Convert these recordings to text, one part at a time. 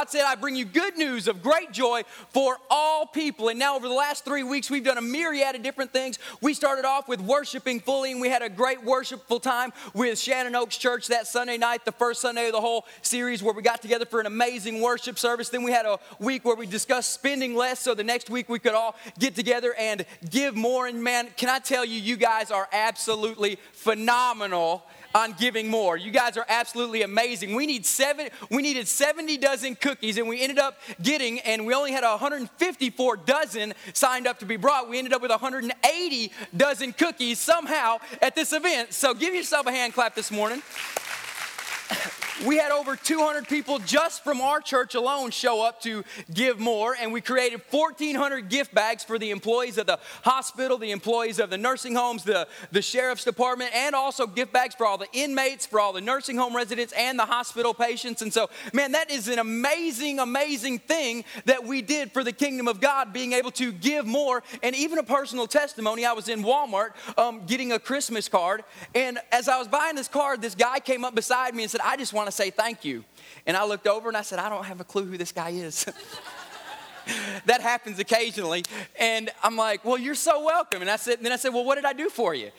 God said, I bring you good news of great joy for all people. And now, over the last three weeks, we've done a myriad of different things. We started off with worshiping fully, and we had a great worshipful time with Shannon Oaks Church that Sunday night, the first Sunday of the whole series, where we got together for an amazing worship service. Then we had a week where we discussed spending less, so the next week we could all get together and give more. And man, can I tell you, you guys are absolutely phenomenal on giving more. You guys are absolutely amazing. We need seven, we needed 70 dozen cookies, and we ended up getting, and we only had 154 dozen signed up to be brought. We ended up with 180 dozen cookies somehow at this event. So give yourself a hand clap this morning. We had over 200 people just from our church alone show up to give more, and we created 1,400 gift bags for the employees of the hospital, the employees of the nursing homes, the, the sheriff's department, and also gift bags for all the inmates, for all the nursing home residents, and the hospital patients. And so, man, that is an amazing, amazing thing that we did for the kingdom of God, being able to give more. And even a personal testimony I was in Walmart um, getting a Christmas card, and as I was buying this card, this guy came up beside me and said, I just want to say thank you. And I looked over and I said, I don't have a clue who this guy is. that happens occasionally. And I'm like, well, you're so welcome. And I said, and then I said, well, what did I do for you?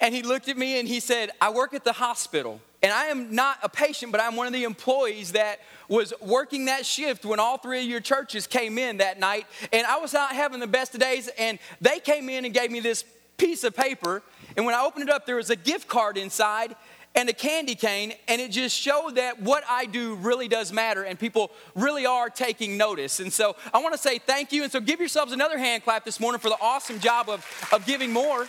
And he looked at me and he said, I work at the hospital. And I am not a patient, but I'm one of the employees that was working that shift when all three of your churches came in that night. And I was not having the best of days. And they came in and gave me this piece of paper. And when I opened it up, there was a gift card inside and a candy cane, and it just showed that what I do really does matter, and people really are taking notice. And so I want to say thank you. And so give yourselves another hand clap this morning for the awesome job of, of giving more.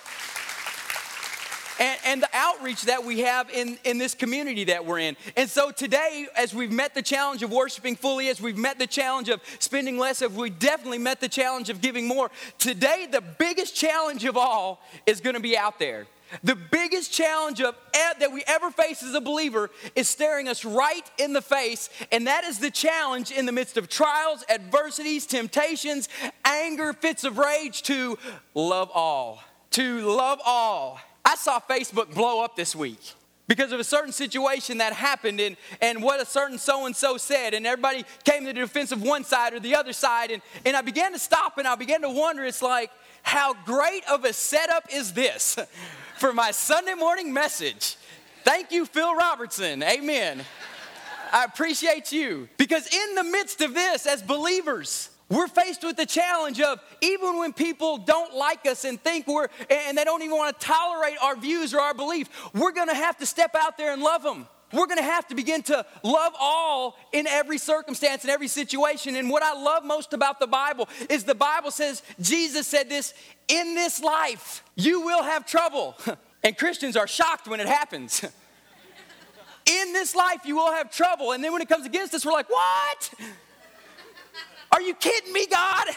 And, and, the outreach that we have in, in this community that we're in. And so today, as we've met the challenge of worshiping fully, as we've met the challenge of spending less, as we definitely met the challenge of giving more, today the biggest challenge of all is going to be out there. The biggest challenge of, that we ever face as a believer is staring us right in the face, and that is the challenge in the midst of trials, adversities, temptations, anger, fits of rage to love all. To love all. I saw Facebook blow up this week because of a certain situation that happened and, and what a certain so and so said, and everybody came to the defense of one side or the other side. And, and I began to stop and I began to wonder it's like, how great of a setup is this? for my Sunday morning message. Thank you, Phil Robertson. Amen. I appreciate you. Because in the midst of this, as believers, we're faced with the challenge of even when people don't like us and think we're, and they don't even want to tolerate our views or our belief, we're going to have to step out there and love them. We're to have to begin to love all in every circumstance, in every situation. And what I love most about the Bible is the Bible says, Jesus said this in this life, you will have trouble. And Christians are shocked when it happens. in this life, you will have trouble. And then when it comes against us, we're like, what? Are you kidding me, God?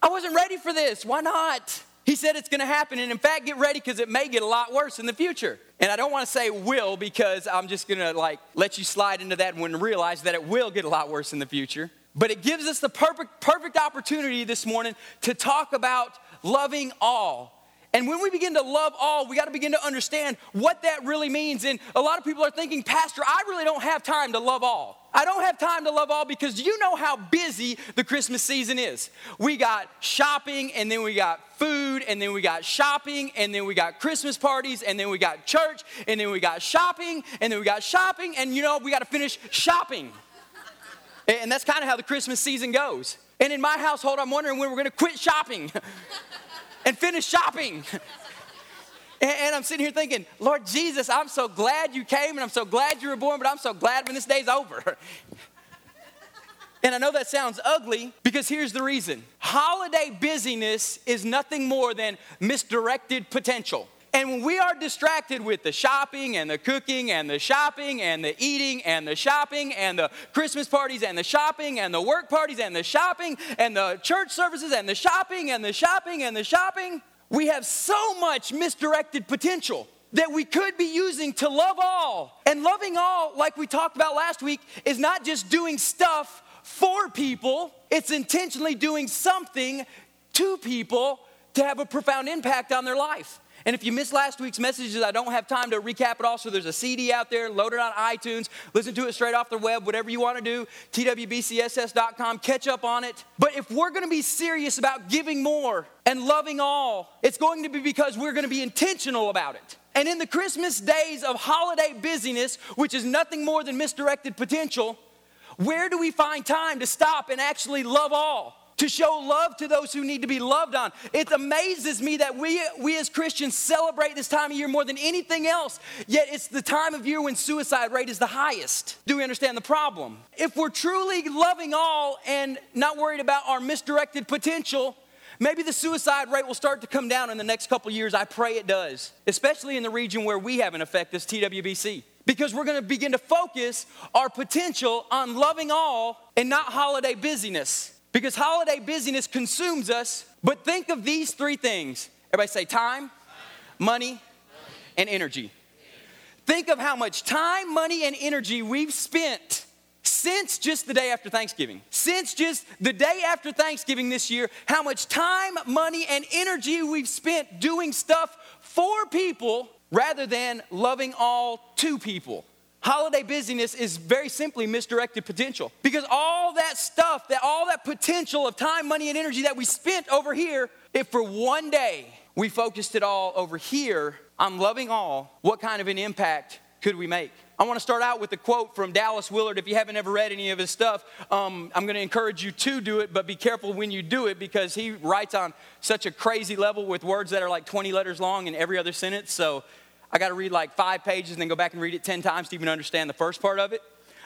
I wasn't ready for this. Why not? He said it's going to happen. And in fact, get ready because it may get a lot worse in the future. And I don't want to say will because I'm just going to like let you slide into that and realize that it will get a lot worse in the future. But it gives us the perfect, perfect opportunity this morning to talk about loving all and when we begin to love all, we got to begin to understand what that really means. And a lot of people are thinking, Pastor, I really don't have time to love all. I don't have time to love all because you know how busy the Christmas season is. We got shopping, and then we got food, and then we got shopping, and then we got Christmas parties, and then we got church, and then we got shopping, and then we got shopping, and you know, we got to finish shopping. And that's kind of how the Christmas season goes. And in my household, I'm wondering when we're going to quit shopping. and finish shopping. And I'm sitting here thinking, Lord Jesus, I'm so glad you came and I'm so glad you were born, but I'm so glad when this day's over. And I know that sounds ugly because here's the reason holiday busyness is nothing more than misdirected potential. And when we are distracted with the shopping and the cooking and the shopping and the eating and the shopping and the Christmas parties and the shopping and the work parties and the shopping and the church services and the shopping and the shopping and the shopping, we have so much misdirected potential that we could be using to love all. And loving all, like we talked about last week, is not just doing stuff for people, it's intentionally doing something to people to have a profound impact on their life. And if you missed last week's messages, I don't have time to recap it all. So there's a CD out there, load it on iTunes, listen to it straight off the web, whatever you want to do, twbcss.com, catch up on it. But if we're going to be serious about giving more and loving all, it's going to be because we're going to be intentional about it. And in the Christmas days of holiday busyness, which is nothing more than misdirected potential, where do we find time to stop and actually love all? To show love to those who need to be loved on. It amazes me that we, we as Christians celebrate this time of year more than anything else, yet it's the time of year when suicide rate is the highest. Do we understand the problem? If we're truly loving all and not worried about our misdirected potential, maybe the suicide rate will start to come down in the next couple years. I pray it does, especially in the region where we have an effect as TWBC because we're going to begin to focus our potential on loving all and not holiday busyness. Because holiday busyness consumes us. But think of these three things. Everybody say time, money, and energy. Think of how much time, money, and energy we've spent since just the day after Thanksgiving. Since just the day after Thanksgiving this year, how much time, money, and energy we've spent doing stuff for people rather than loving all to people. Holiday busyness is very simply misdirected potential because all that stuff, that all that potential of time, money, and energy that we spent over here, if for one day we focused it all over here on loving all, what kind of an impact could we make? I want to start out with a quote from Dallas Willard. If you haven't ever read any of his stuff, um, I'm going to encourage you to do it, but be careful when you do it because he writes on such a crazy level with words that are like 20 letters long in every other sentence. So I got to read like five pages and then go back and read it 10 times to even understand the first part of it.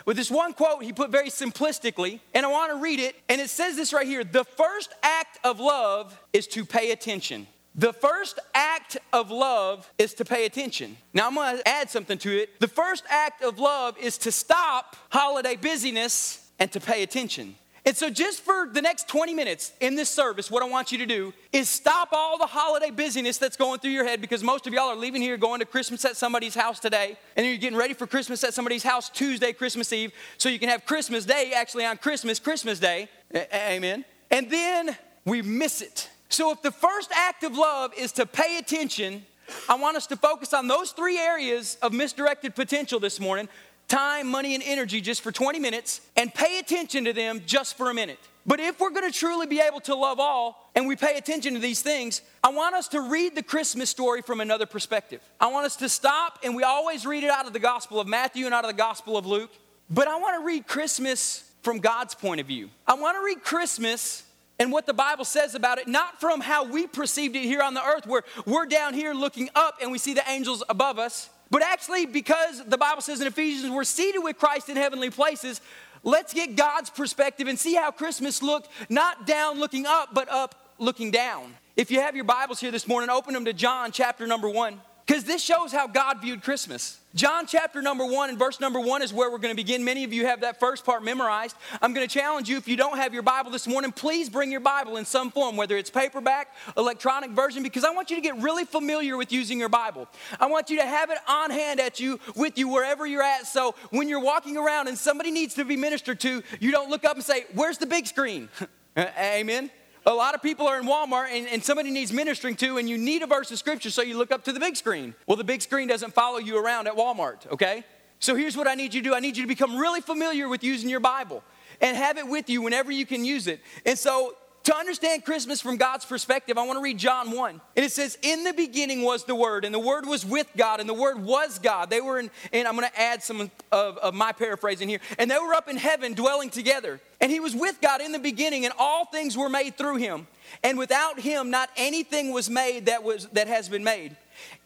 With this one quote, he put very simplistically, and I want to read it, and it says this right here The first act of love is to pay attention. The first act of love is to pay attention. Now, I'm gonna add something to it. The first act of love is to stop holiday busyness and to pay attention. And so, just for the next 20 minutes in this service, what I want you to do is stop all the holiday busyness that's going through your head because most of y'all are leaving here going to Christmas at somebody's house today, and you're getting ready for Christmas at somebody's house Tuesday, Christmas Eve, so you can have Christmas Day actually on Christmas, Christmas Day. A- amen. And then we miss it so, if the first act of love is to pay attention, I want us to focus on those three areas of misdirected potential this morning time, money, and energy just for 20 minutes and pay attention to them just for a minute. But if we're gonna truly be able to love all and we pay attention to these things, I want us to read the Christmas story from another perspective. I want us to stop, and we always read it out of the Gospel of Matthew and out of the Gospel of Luke, but I wanna read Christmas from God's point of view. I wanna read Christmas and what the Bible says about it, not from how we perceived it here on the earth, where we're down here looking up and we see the angels above us, but actually because the Bible says in Ephesians, we're seated with Christ in heavenly places. Let's get God's perspective and see how Christmas looked, not down looking up, but up looking down. If you have your Bibles here this morning, open them to John chapter number one. Because this shows how God viewed Christmas. John chapter number one and verse number one is where we're going to begin. Many of you have that first part memorized. I'm going to challenge you if you don't have your Bible this morning, please bring your Bible in some form, whether it's paperback, electronic version, because I want you to get really familiar with using your Bible. I want you to have it on hand at you, with you, wherever you're at. So when you're walking around and somebody needs to be ministered to, you don't look up and say, Where's the big screen? Amen. A lot of people are in Walmart and, and, somebody needs ministering to, and you need a verse of scripture, so you look up to the big screen. Well, the big screen doesn't follow you around at Walmart, okay? So here's what I need you to do I need you to become really familiar with using your Bible and have it with you whenever you can use it. And so to understand Christmas from God's perspective, I want to read John 1. And it says, In the beginning was the Word, and the Word was with God, and the Word was God. They were in, and I'm going to add some of, of my paraphrasing here. And they were up in heaven dwelling together. And He was with God in the beginning, and all things were made through Him. And without Him, not anything was made that, was, that has been made.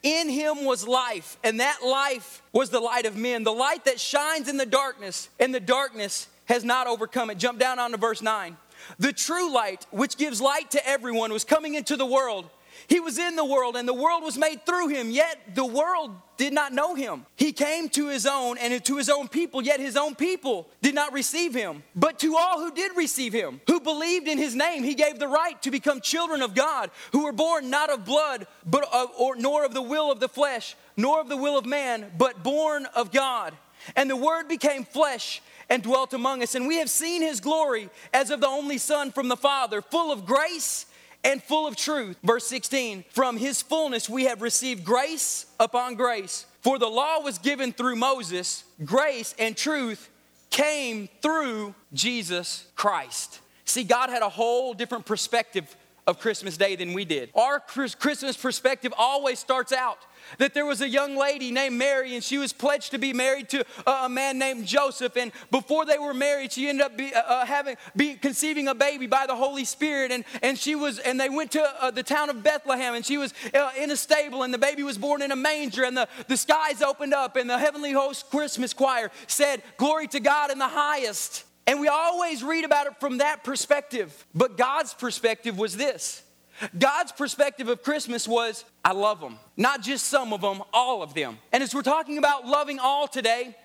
In him was life, and that life was the light of men, the light that shines in the darkness, and the darkness has not overcome it. Jump down onto verse 9. The true light, which gives light to everyone, was coming into the world. He was in the world, and the world was made through him, yet the world did not know him. He came to his own and to his own people, yet his own people did not receive him. But to all who did receive him, who believed in his name, he gave the right to become children of God, who were born not of blood, but of, or, nor of the will of the flesh, nor of the will of man, but born of God. And the word became flesh and dwelt among us. And we have seen his glory as of the only Son from the Father, full of grace and full of truth. Verse 16, from his fullness we have received grace upon grace. For the law was given through Moses, grace and truth came through Jesus Christ. See, God had a whole different perspective of Christmas Day than we did. Our Christmas perspective always starts out that there was a young lady named Mary, and she was pledged to be married to a man named Joseph. And before they were married, she ended up be, uh, uh, having be conceiving a baby by the Holy Spirit. And and she was and they went to uh, the town of Bethlehem, and she was uh, in a stable, and the baby was born in a manger. And the the skies opened up, and the heavenly host Christmas choir said, "Glory to God in the highest." And we always read about it from that perspective. But God's perspective was this God's perspective of Christmas was, I love them. Not just some of them, all of them. And as we're talking about loving all today,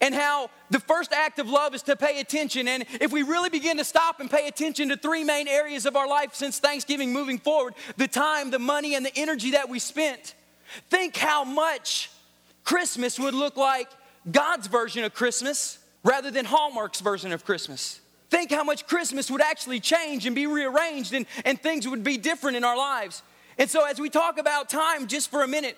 and how the first act of love is to pay attention. And if we really begin to stop and pay attention to three main areas of our life since Thanksgiving moving forward the time, the money, and the energy that we spent think how much Christmas would look like God's version of Christmas rather than Hallmark's version of Christmas. Think how much Christmas would actually change and be rearranged and, and things would be different in our lives. And so, as we talk about time just for a minute,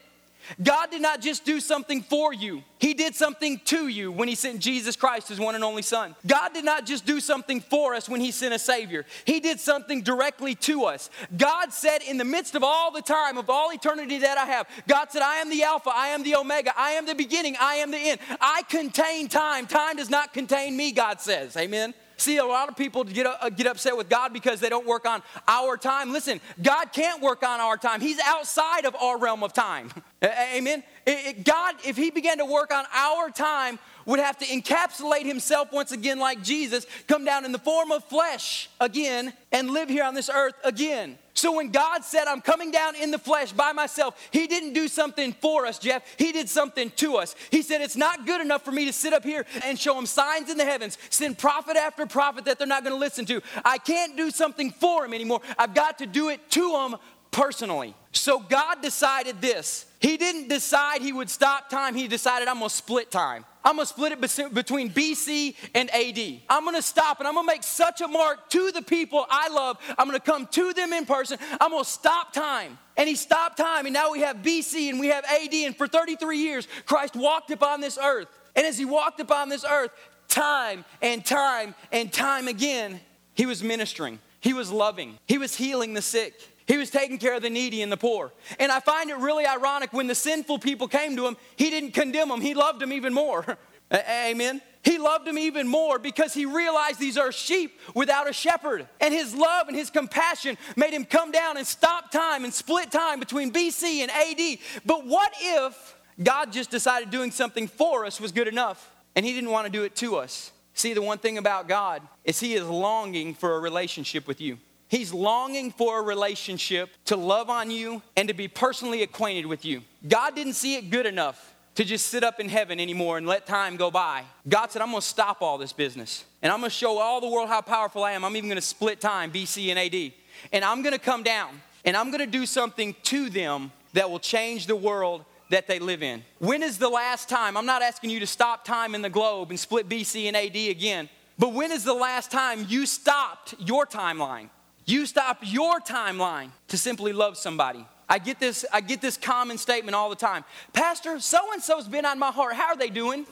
God did not just do something for you, He did something to you when He sent Jesus Christ, His one and only Son. God did not just do something for us when He sent a Savior, He did something directly to us. God said, in the midst of all the time, of all eternity that I have, God said, I am the Alpha, I am the Omega, I am the beginning, I am the end. I contain time. Time does not contain me, God says. Amen. See, a lot of people get, uh, get upset with God because they don't work on our time. Listen, God can't work on our time, He's outside of our realm of time. Amen? It, it, God, if He began to work on our time, would have to encapsulate himself once again like Jesus, come down in the form of flesh again, and live here on this earth again. So when God said, I'm coming down in the flesh by myself, He didn't do something for us, Jeff. He did something to us. He said, It's not good enough for me to sit up here and show them signs in the heavens, send prophet after prophet that they're not going to listen to. I can't do something for them anymore. I've got to do it to them personally. So God decided this. He didn't decide He would stop time, He decided, I'm going to split time. I'm gonna split it between BC and AD. I'm gonna stop and I'm gonna make such a mark to the people I love. I'm gonna come to them in person. I'm gonna stop time. And he stopped time, and now we have BC and we have AD. And for 33 years, Christ walked upon this earth. And as he walked upon this earth, time and time and time again, he was ministering, he was loving, he was healing the sick. He was taking care of the needy and the poor. And I find it really ironic when the sinful people came to him, he didn't condemn them, he loved them even more. Amen. He loved them even more because he realized these are sheep without a shepherd. And his love and his compassion made him come down and stop time and split time between BC and AD. But what if God just decided doing something for us was good enough and he didn't want to do it to us? See, the one thing about God is he is longing for a relationship with you. He's longing for a relationship to love on you and to be personally acquainted with you. God didn't see it good enough to just sit up in heaven anymore and let time go by. God said, I'm gonna stop all this business and I'm gonna show all the world how powerful I am. I'm even gonna split time, BC and AD. And I'm gonna come down and I'm gonna do something to them that will change the world that they live in. When is the last time? I'm not asking you to stop time in the globe and split BC and AD again, but when is the last time you stopped your timeline? You stop your timeline to simply love somebody. I get this, I get this common statement all the time. Pastor, so and so's been on my heart. How are they doing?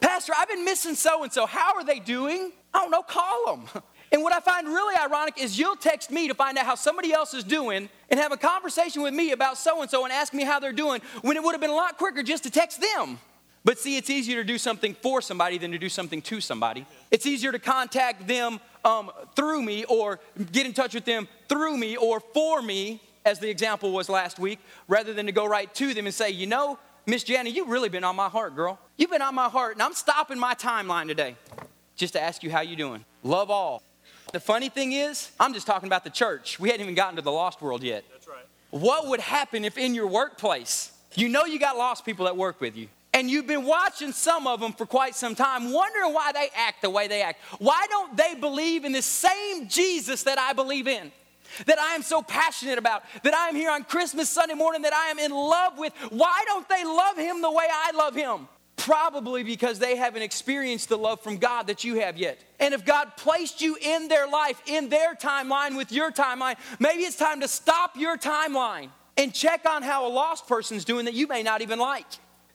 Pastor, I've been missing so and so. How are they doing? I don't know, call them. And what I find really ironic is you'll text me to find out how somebody else is doing and have a conversation with me about so and so and ask me how they're doing when it would have been a lot quicker just to text them. But see, it's easier to do something for somebody than to do something to somebody. It's easier to contact them um, through me or get in touch with them through me or for me, as the example was last week, rather than to go right to them and say, you know, Miss Janet, you've really been on my heart, girl. You've been on my heart, and I'm stopping my timeline today just to ask you how you doing. Love all. The funny thing is, I'm just talking about the church. We hadn't even gotten to the lost world yet. That's right. What would happen if in your workplace, you know you got lost people that work with you? And you've been watching some of them for quite some time, wondering why they act the way they act. Why don't they believe in the same Jesus that I believe in? That I am so passionate about, that I am here on Christmas Sunday morning, that I am in love with. Why don't they love him the way I love him? Probably because they haven't experienced the love from God that you have yet. And if God placed you in their life, in their timeline with your timeline, maybe it's time to stop your timeline and check on how a lost person's doing that you may not even like.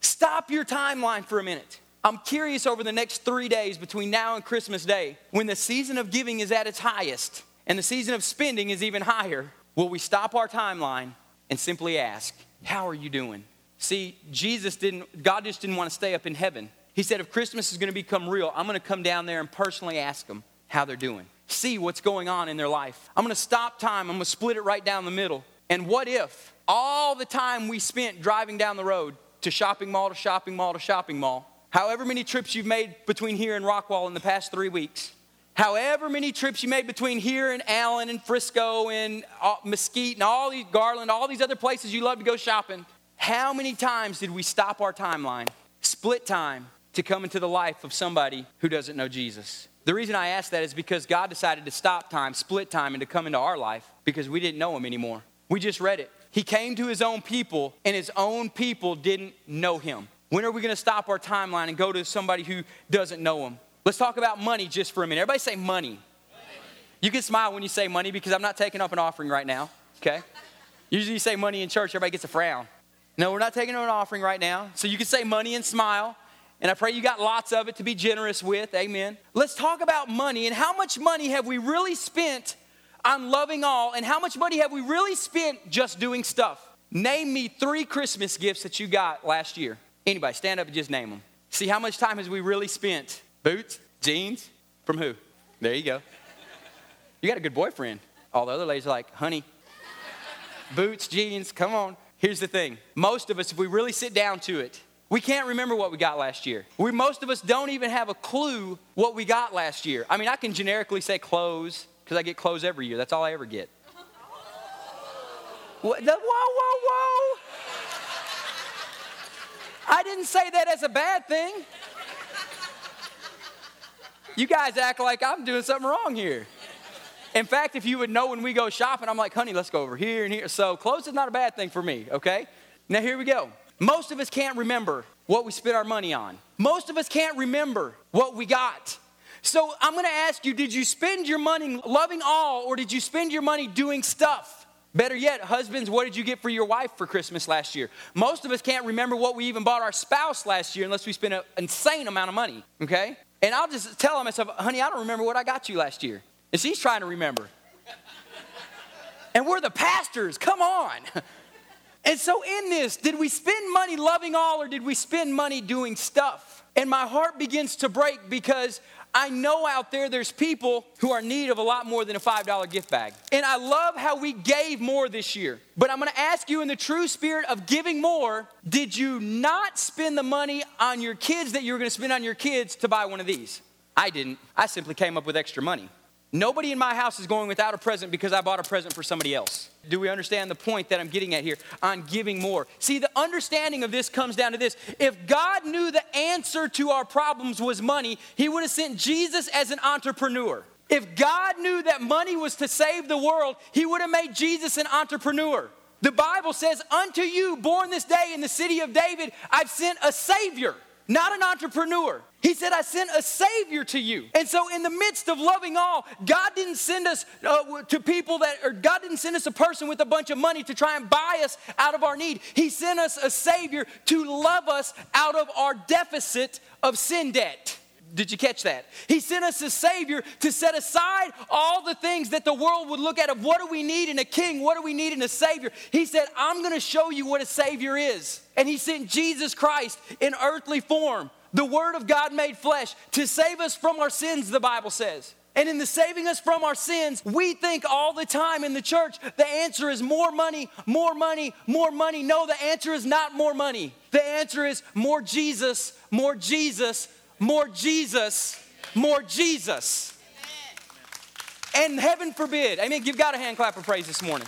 Stop your timeline for a minute. I'm curious over the next three days between now and Christmas Day, when the season of giving is at its highest and the season of spending is even higher, will we stop our timeline and simply ask, How are you doing? See, Jesus didn't, God just didn't want to stay up in heaven. He said, If Christmas is going to become real, I'm going to come down there and personally ask them how they're doing, see what's going on in their life. I'm going to stop time, I'm going to split it right down the middle. And what if all the time we spent driving down the road to shopping mall to shopping mall to shopping mall, however many trips you've made between here and Rockwall in the past three weeks, however many trips you made between here and Allen and Frisco and uh, Mesquite and all these Garland, all these other places you love to go shopping, how many times did we stop our timeline, split time to come into the life of somebody who doesn't know Jesus? The reason I ask that is because God decided to stop time, split time, and to come into our life because we didn't know Him anymore. We just read it. He came to His own people, and His own people didn't know Him. When are we going to stop our timeline and go to somebody who doesn't know him? Let's talk about money just for a minute. Everybody say money. money. You can smile when you say money because I'm not taking up an offering right now, okay? Usually you say money in church, everybody gets a frown. No, we're not taking up an offering right now. So you can say money and smile. And I pray you got lots of it to be generous with. Amen. Let's talk about money and how much money have we really spent on loving all and how much money have we really spent just doing stuff? Name me three Christmas gifts that you got last year. Anybody, stand up and just name them. See how much time has we really spent? Boots, jeans, from who? There you go. You got a good boyfriend. All the other ladies are like, honey, boots, jeans, come on. Here's the thing most of us, if we really sit down to it, we can't remember what we got last year. We, most of us don't even have a clue what we got last year. I mean, I can generically say clothes because I get clothes every year. That's all I ever get. What, the, whoa, whoa, whoa. I didn't say that as a bad thing. You guys act like I'm doing something wrong here. In fact, if you would know when we go shopping, I'm like, honey, let's go over here and here. So clothes is not a bad thing for me, okay? Now here we go. Most of us can't remember what we spent our money on. Most of us can't remember what we got. So I'm gonna ask you, did you spend your money loving all or did you spend your money doing stuff? Better yet, husbands, what did you get for your wife for Christmas last year? Most of us can't remember what we even bought our spouse last year unless we spent an insane amount of money, okay? And I'll just tell myself, honey, I don't remember what I got you last year. And she's trying to remember. and we're the pastors, come on. And so, in this, did we spend money loving all or did we spend money doing stuff? And my heart begins to break because I know out there there's people who are in need of a lot more than a $5 gift bag. And I love how we gave more this year. But I'm gonna ask you, in the true spirit of giving more, did you not spend the money on your kids that you were gonna spend on your kids to buy one of these? I didn't. I simply came up with extra money. Nobody in my house is going without a present because I bought a present for somebody else. Do we understand the point that I'm getting at here on giving more? See, the understanding of this comes down to this. If God knew the answer to our problems was money, He would have sent Jesus as an entrepreneur. If God knew that money was to save the world, He would have made Jesus an entrepreneur. The Bible says, Unto you, born this day in the city of David, I've sent a Savior not an entrepreneur. He said, I sent a Savior to you. And so, in the midst of loving all, God didn't send us uh, to people that, or God didn't send us a person with a bunch of money to try and buy us out of our need. He sent us a Savior to love us out of our deficit of sin debt. Did you catch that? He sent us a Savior to set aside all the things that the world would look at of what do we need in a king? What do we need in a Savior? He said, I'm going to show you what a Savior is. And He sent Jesus Christ in earthly form, the Word of God made flesh, to save us from our sins, the Bible says. And in the saving us from our sins, we think all the time in the church the answer is more money, more money, more money. No, the answer is not more money. The answer is more Jesus, more Jesus, more Jesus, more Jesus. And heaven forbid, amen. Give God a hand clap of praise this morning.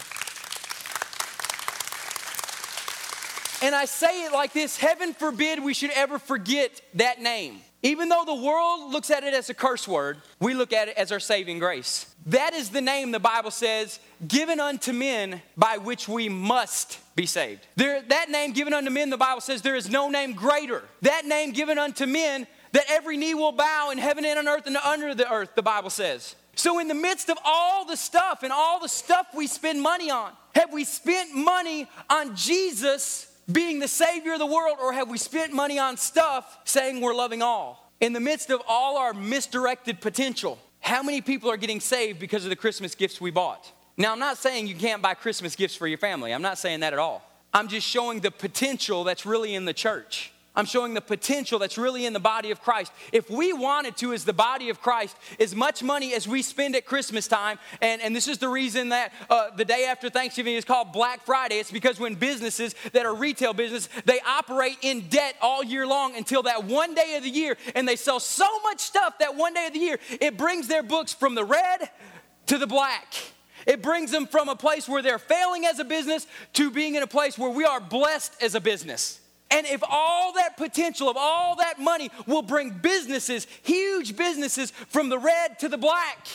And I say it like this heaven forbid we should ever forget that name. Even though the world looks at it as a curse word, we look at it as our saving grace. That is the name the Bible says, given unto men by which we must be saved. There, that name given unto men, the Bible says, there is no name greater. That name given unto men, that every knee will bow in heaven and on earth and under the earth, the Bible says. So, in the midst of all the stuff and all the stuff we spend money on, have we spent money on Jesus being the Savior of the world, or have we spent money on stuff saying we're loving all? In the midst of all our misdirected potential, how many people are getting saved because of the Christmas gifts we bought? Now, I'm not saying you can't buy Christmas gifts for your family. I'm not saying that at all. I'm just showing the potential that's really in the church. I'm showing the potential that's really in the body of Christ. If we wanted to, as the body of Christ, as much money as we spend at Christmas time, and, and this is the reason that uh, the day after Thanksgiving is called Black Friday, it's because when businesses that are retail business, they operate in debt all year long until that one day of the year, and they sell so much stuff that one day of the year, it brings their books from the red to the black. It brings them from a place where they're failing as a business to being in a place where we are blessed as a business. And if all that potential of all that money will bring businesses, huge businesses, from the red to the black,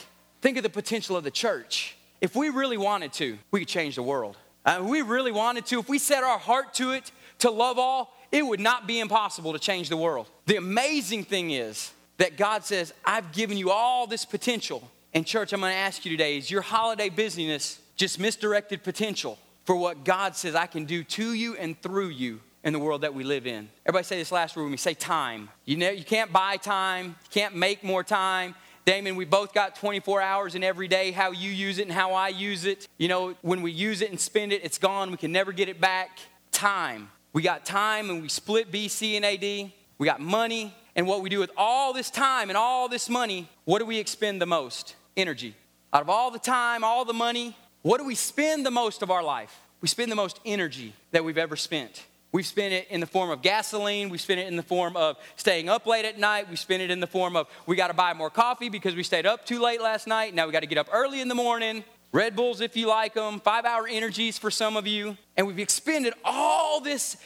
think of the potential of the church. If we really wanted to, we could change the world. Uh, if we really wanted to, if we set our heart to it to love all, it would not be impossible to change the world. The amazing thing is that God says, I've given you all this potential. And, church, I'm gonna ask you today is your holiday busyness just misdirected potential for what God says I can do to you and through you in the world that we live in. Everybody say this last word with me. Say time. You know, you can't buy time. You can't make more time. Damon, we both got 24 hours in every day, how you use it and how I use it. You know, when we use it and spend it, it's gone. We can never get it back. Time. We got time and we split BC and AD. We got money. And what we do with all this time and all this money, what do we expend the most? Energy. Out of all the time, all the money, what do we spend the most of our life? We spend the most energy that we've ever spent. We've spent it in the form of gasoline. We spent it in the form of staying up late at night. We spent it in the form of we got to buy more coffee because we stayed up too late last night. Now we got to get up early in the morning. Red Bulls, if you like them, five hour energies for some of you. And we've expended all this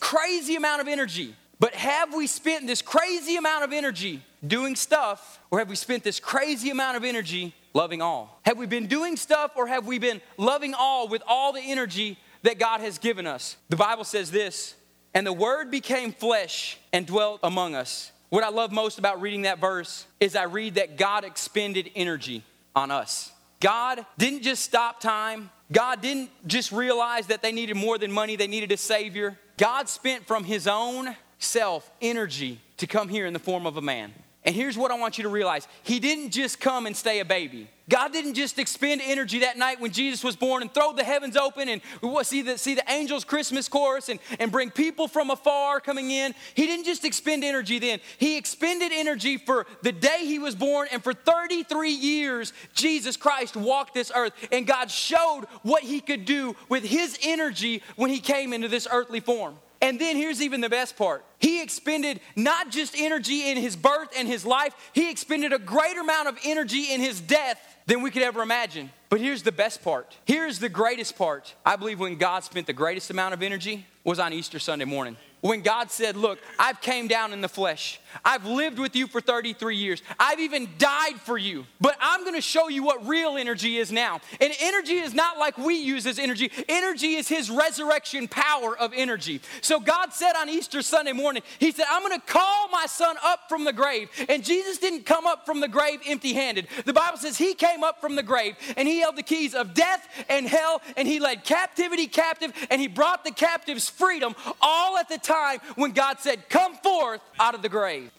crazy amount of energy. But have we spent this crazy amount of energy doing stuff, or have we spent this crazy amount of energy loving all? Have we been doing stuff, or have we been loving all with all the energy that God has given us. The Bible says this, and the word became flesh and dwelt among us. What I love most about reading that verse is I read that God expended energy on us. God didn't just stop time. God didn't just realize that they needed more than money, they needed a Savior. God spent from His own self energy to come here in the form of a man. And here's what I want you to realize He didn't just come and stay a baby. God didn't just expend energy that night when Jesus was born and throw the heavens open and see the, see the angels' Christmas chorus and, and bring people from afar coming in. He didn't just expend energy then. He expended energy for the day he was born, and for 33 years, Jesus Christ walked this earth. And God showed what he could do with his energy when he came into this earthly form. And then here's even the best part. He expended not just energy in his birth and his life, he expended a greater amount of energy in his death than we could ever imagine. But here's the best part. Here's the greatest part. I believe when God spent the greatest amount of energy was on Easter Sunday morning when God said, Look, I've came down in the flesh. I've lived with you for 33 years. I've even died for you. But I'm gonna show you what real energy is now. And energy is not like we use as energy, energy is His resurrection power of energy. So God said on Easter Sunday morning, He said, I'm gonna call my son up from the grave. And Jesus didn't come up from the grave empty handed. The Bible says He came up from the grave and He held the keys of death and hell and He led captivity captive and He brought the captives freedom all at the time when God said, Come forth out of the grave.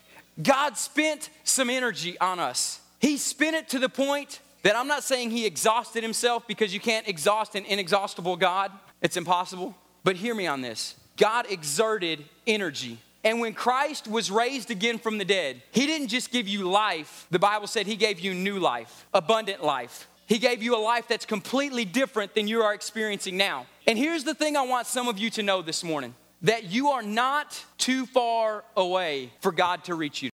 God spent some energy on us. He spent it to the point that I'm not saying He exhausted Himself because you can't exhaust an inexhaustible God, it's impossible. But hear me on this God exerted energy. And when Christ was raised again from the dead, He didn't just give you life, the Bible said He gave you new life, abundant life. He gave you a life that's completely different than you are experiencing now. And here's the thing I want some of you to know this morning that you are not too far away for God to reach you.